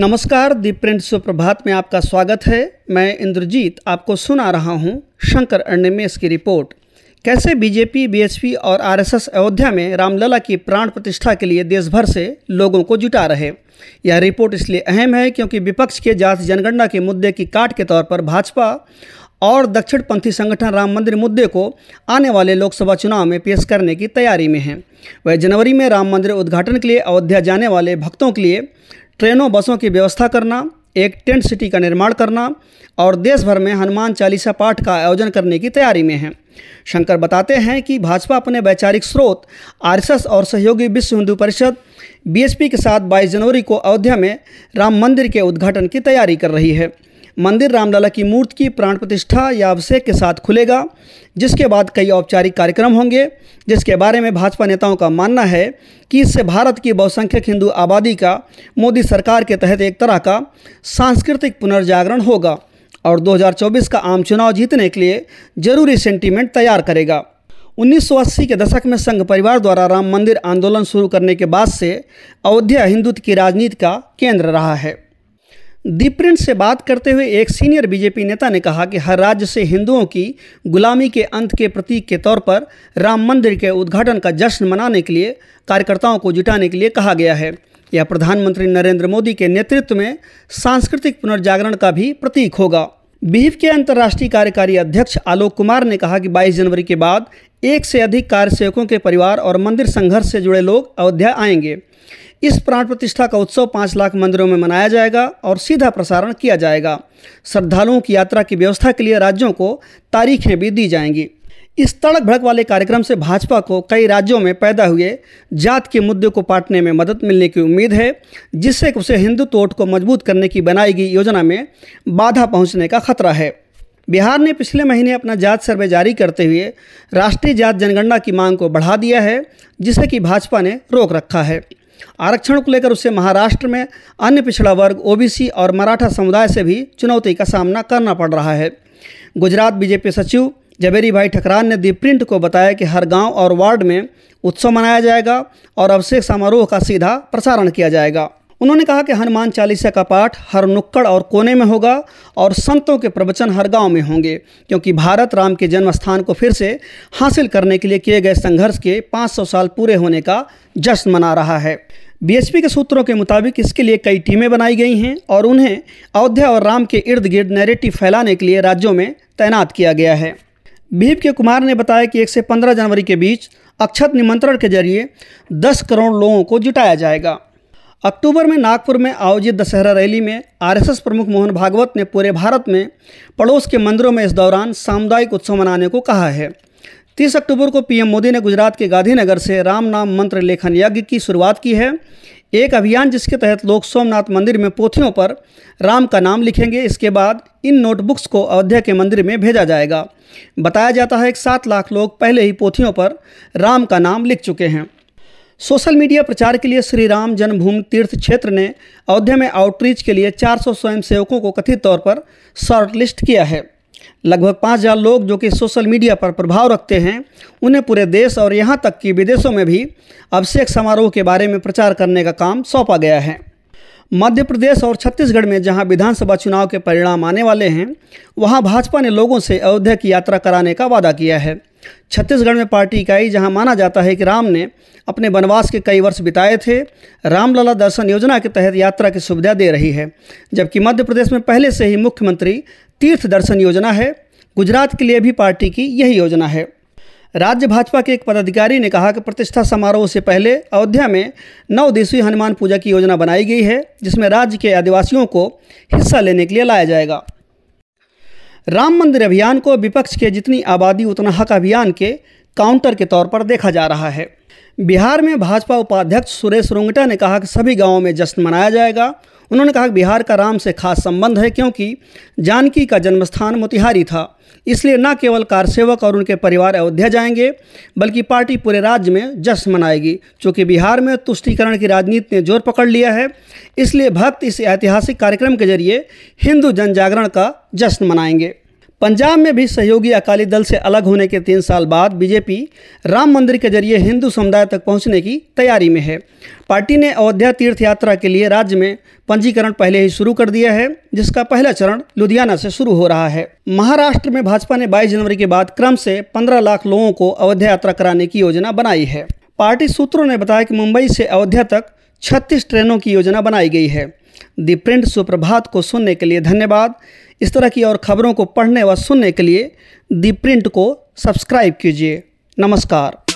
नमस्कार दी प्रिंट सुप्रभात में आपका स्वागत है। मैं इंद्रजीत आपको सुना रहा हूँ शंकर अर्णमेश की रिपोर्ट। कैसे बीजेपी, बीएसपी और आरएसएस अयोध्या में रामलला की प्राण प्रतिष्ठा के लिए देश भर से लोगों को जुटा रहे? यह रिपोर्ट इसलिए अहम है क्योंकि विपक्ष के जाति जनगणना के मुद्दे की काट के तौर पर भाजपा और दक्षिणपंथी संगठन राम मंदिर मुद्दे को आने वाले लोकसभा चुनाव में पेश करने की तैयारी में हैं। वह जनवरी में राम मंदिर उद्घाटन के लिए अयोध्या जाने वाले भक्तों के लिए ट्रेनों, बसों की व्यवस्था करना, एक टेंट सिटी का निर्माण करना और देश भर में हनुमान चालीसा पाठ का आयोजन करने की तैयारी में है। शंकर बताते हैं कि भाजपा अपने वैचारिक स्रोत, आरएसएस और सहयोगी विश्व हिंदू परिषद, बीएसपी के साथ 22 जनवरी को अयोध्या में राम मंदिर के उद्घाटन की तैयारी कर रही है। मंदिर रामलला की मूर्ति की प्राण प्रतिष्ठा या अभिषेक के साथ खुलेगा, जिसके बाद कई औपचारिक कार्यक्रम होंगे, जिसके बारे में भाजपा नेताओं का मानना है कि इससे भारत की बहुसंख्यक हिंदू आबादी का, मोदी सरकार के तहत एक तरह का सांस्कृतिक पुनर्जागरण होगा और 2024 का आम चुनाव जीतने के लिए ज़रूरी सेंटीमेंट तैयार करेगा। 1980 के दशक में संघ परिवार द्वारा राम मंदिर आंदोलन शुरू करने के बाद से अयोध्या हिंदुत्व की राजनीति का केंद्र रहा है। दीप्रिंट से बात करते हुए एक सीनियर बीजेपी नेता ने कहा कि हर राज्य से हिंदुओं की गुलामी के अंत के प्रतीक के तौर पर राम मंदिर के उद्घाटन का जश्न मनाने के लिए, कार्यकर्ताओं को जुटाने के लिए कहा गया है। यह प्रधानमंत्री नरेंद्र मोदी के नेतृत्व में सांस्कृतिक पुनर्जागरण का भी प्रतीक होगा। बीफ के अंतर्राष्ट्रीय कार्यकारी अध्यक्ष आलोक कुमार ने कहा कि 22 जनवरी के बाद एक से अधिक कार्यसेवकों के परिवार और मंदिर संघर्ष से जुड़े लोग अयोध्या आएँगे। इस प्राण प्रतिष्ठा का उत्सव पाँच लाख मंदिरों में मनाया जाएगा और सीधा प्रसारण किया जाएगा। श्रद्धालुओं की यात्रा की व्यवस्था के लिए राज्यों को तारीखें भी दी जाएँगी। इस तड़क भड़क वाले कार्यक्रम से भाजपा को कई राज्यों में पैदा हुए जात के मुद्दे को पाटने में मदद मिलने की उम्मीद है, जिससे उसे हिंदू तोट को मज़बूत करने की बनाई गई योजना में बाधा पहुँचने का खतरा है। बिहार ने पिछले महीने अपना जात सर्वे जारी करते हुए राष्ट्रीय जात जनगणना की मांग को बढ़ा दिया है, जिसे कि भाजपा ने रोक रखा है। आरक्षण को लेकर उसे महाराष्ट्र में अन्य पिछड़ा वर्ग, ओबीसी और मराठा समुदाय से भी चुनौती का सामना करना पड़ रहा है। गुजरात बीजेपी सचिव जबेरी भाई ठकरान ने दी प्रिंट को बताया कि हर गाँव और वार्ड में उत्सव मनाया जाएगा और अभिषेक समारोह का सीधा प्रसारण किया जाएगा। उन्होंने कहा कि हनुमान चालीसा का पाठ हर नुक्कड़ और कोने में होगा और संतों के प्रवचन हर गाँव में होंगे, क्योंकि भारत राम के जन्म स्थान को फिर से हासिल करने के लिए किए गए संघर्ष के 500 साल पूरे होने का जश्न मना रहा है। बीएसपी के सूत्रों के मुताबिक इसके लिए कई टीमें बनाई गई हैं और उन्हें अयोध्या और राम के इर्द गिर्द नैरेटिव फैलाने के लिए राज्यों में तैनात किया गया है। भीप के कुमार ने बताया कि एक से पंद्रह जनवरी के बीच अक्षत निमंत्रण के ज़रिए दस करोड़ लोगों को जुटाया जाएगा। अक्टूबर में नागपुर में आयोजित दशहरा रैली में आरएसएस प्रमुख मोहन भागवत ने पूरे भारत में पड़ोस के मंदिरों में इस दौरान सामुदायिक उत्सव मनाने को कहा है। तीस अक्टूबर को पीएम मोदी ने गुजरात के गांधीनगर से राम नाम मंत्र लेखन यज्ञ की शुरुआत की है। एक अभियान जिसके तहत लोग सोमनाथ मंदिर में पोथियों पर राम का नाम लिखेंगे, इसके बाद इन नोटबुक्स को अयोध्या के मंदिर में भेजा जाएगा। बताया जाता है कि सात लाख लोग पहले ही पोथियों पर राम का नाम लिख चुके हैं। सोशल मीडिया प्रचार के लिए श्री राम जन्मभूमि तीर्थ क्षेत्र ने अयोध्या में आउटरीच के लिए 400 स्वयंसेवकों को कथित तौर पर शॉर्टलिस्ट किया है। लगभग पाँच हज़ार लोग जो कि सोशल मीडिया पर प्रभाव रखते हैं, उन्हें पूरे देश और यहाँ तक कि विदेशों में भी अभिषेक समारोह के बारे में प्रचार करने का काम सौंपा गया है। मध्य प्रदेश और छत्तीसगढ़ में जहाँ विधानसभा चुनाव के परिणाम आने वाले हैं, वहाँ भाजपा ने लोगों से अयोध्या की यात्रा कराने का वादा किया है। छत्तीसगढ़ में पार्टी इकाई जहाँ माना जाता है कि राम ने अपने वनवास के कई वर्ष बिताए थे, रामलला दर्शन योजना के तहत यात्रा की सुविधा दे रही है, जबकि मध्य प्रदेश में पहले से ही मुख्यमंत्री तीर्थ दर्शन योजना है। गुजरात के लिए भी पार्टी की यही योजना है। राज्य भाजपा के एक पदाधिकारी ने कहा कि प्रतिष्ठा समारोह से पहले अयोध्या में नौ हनुमान पूजा की योजना बनाई गई है, जिसमें राज्य के आदिवासियों को हिस्सा लेने के लिए लाया जाएगा। राम मंदिर अभियान को विपक्ष के जितनी आबादी उतना हक अभियान के काउंटर के तौर पर देखा जा रहा है। बिहार में भाजपा उपाध्यक्ष सुरेश रोंगटा ने कहा कि सभी गाँवों में जश्न मनाया जाएगा। उन्होंने कहा कि बिहार का राम से खास संबंध है क्योंकि जानकी का जन्मस्थान मोतिहारी था। इसलिए न केवल कारसेवक और उनके परिवार अयोध्या जाएँगे, बल्कि पार्टी पूरे राज्य में जश्न मनाएगी। चूँकि बिहार में तुष्टीकरण की राजनीति ने ज़ोर पकड़ लिया है, इसलिए भक्त इस ऐतिहासिक कार्यक्रम के ज़रिए हिंदू जन जागरण का जश्न मनाएँगे। पंजाब में भी सहयोगी अकाली दल से अलग होने के तीन साल बाद बीजेपी राम मंदिर के ज़रिए हिंदू समुदाय तक पहुँचने की तैयारी में है। पार्टी ने अयोध्या तीर्थ यात्रा के लिए राज्य में पंजीकरण पहले ही शुरू कर दिया है, जिसका पहला चरण लुधियाना से शुरू हो रहा है। महाराष्ट्र में भाजपा ने 22 जनवरी के बाद क्रम से 15 लाख लोगों को अयोध्या यात्रा कराने की योजना बनाई है। पार्टी सूत्रों ने बताया कि मुंबई से अयोध्या तक 36 ट्रेनों की योजना बनाई गई है। दी प्रिंट सुप्रभात को सुनने के लिए धन्यवाद। इस तरह की और खबरों को पढ़ने व सुनने के लिए दी प्रिंट को सब्सक्राइब कीजिए। नमस्कार।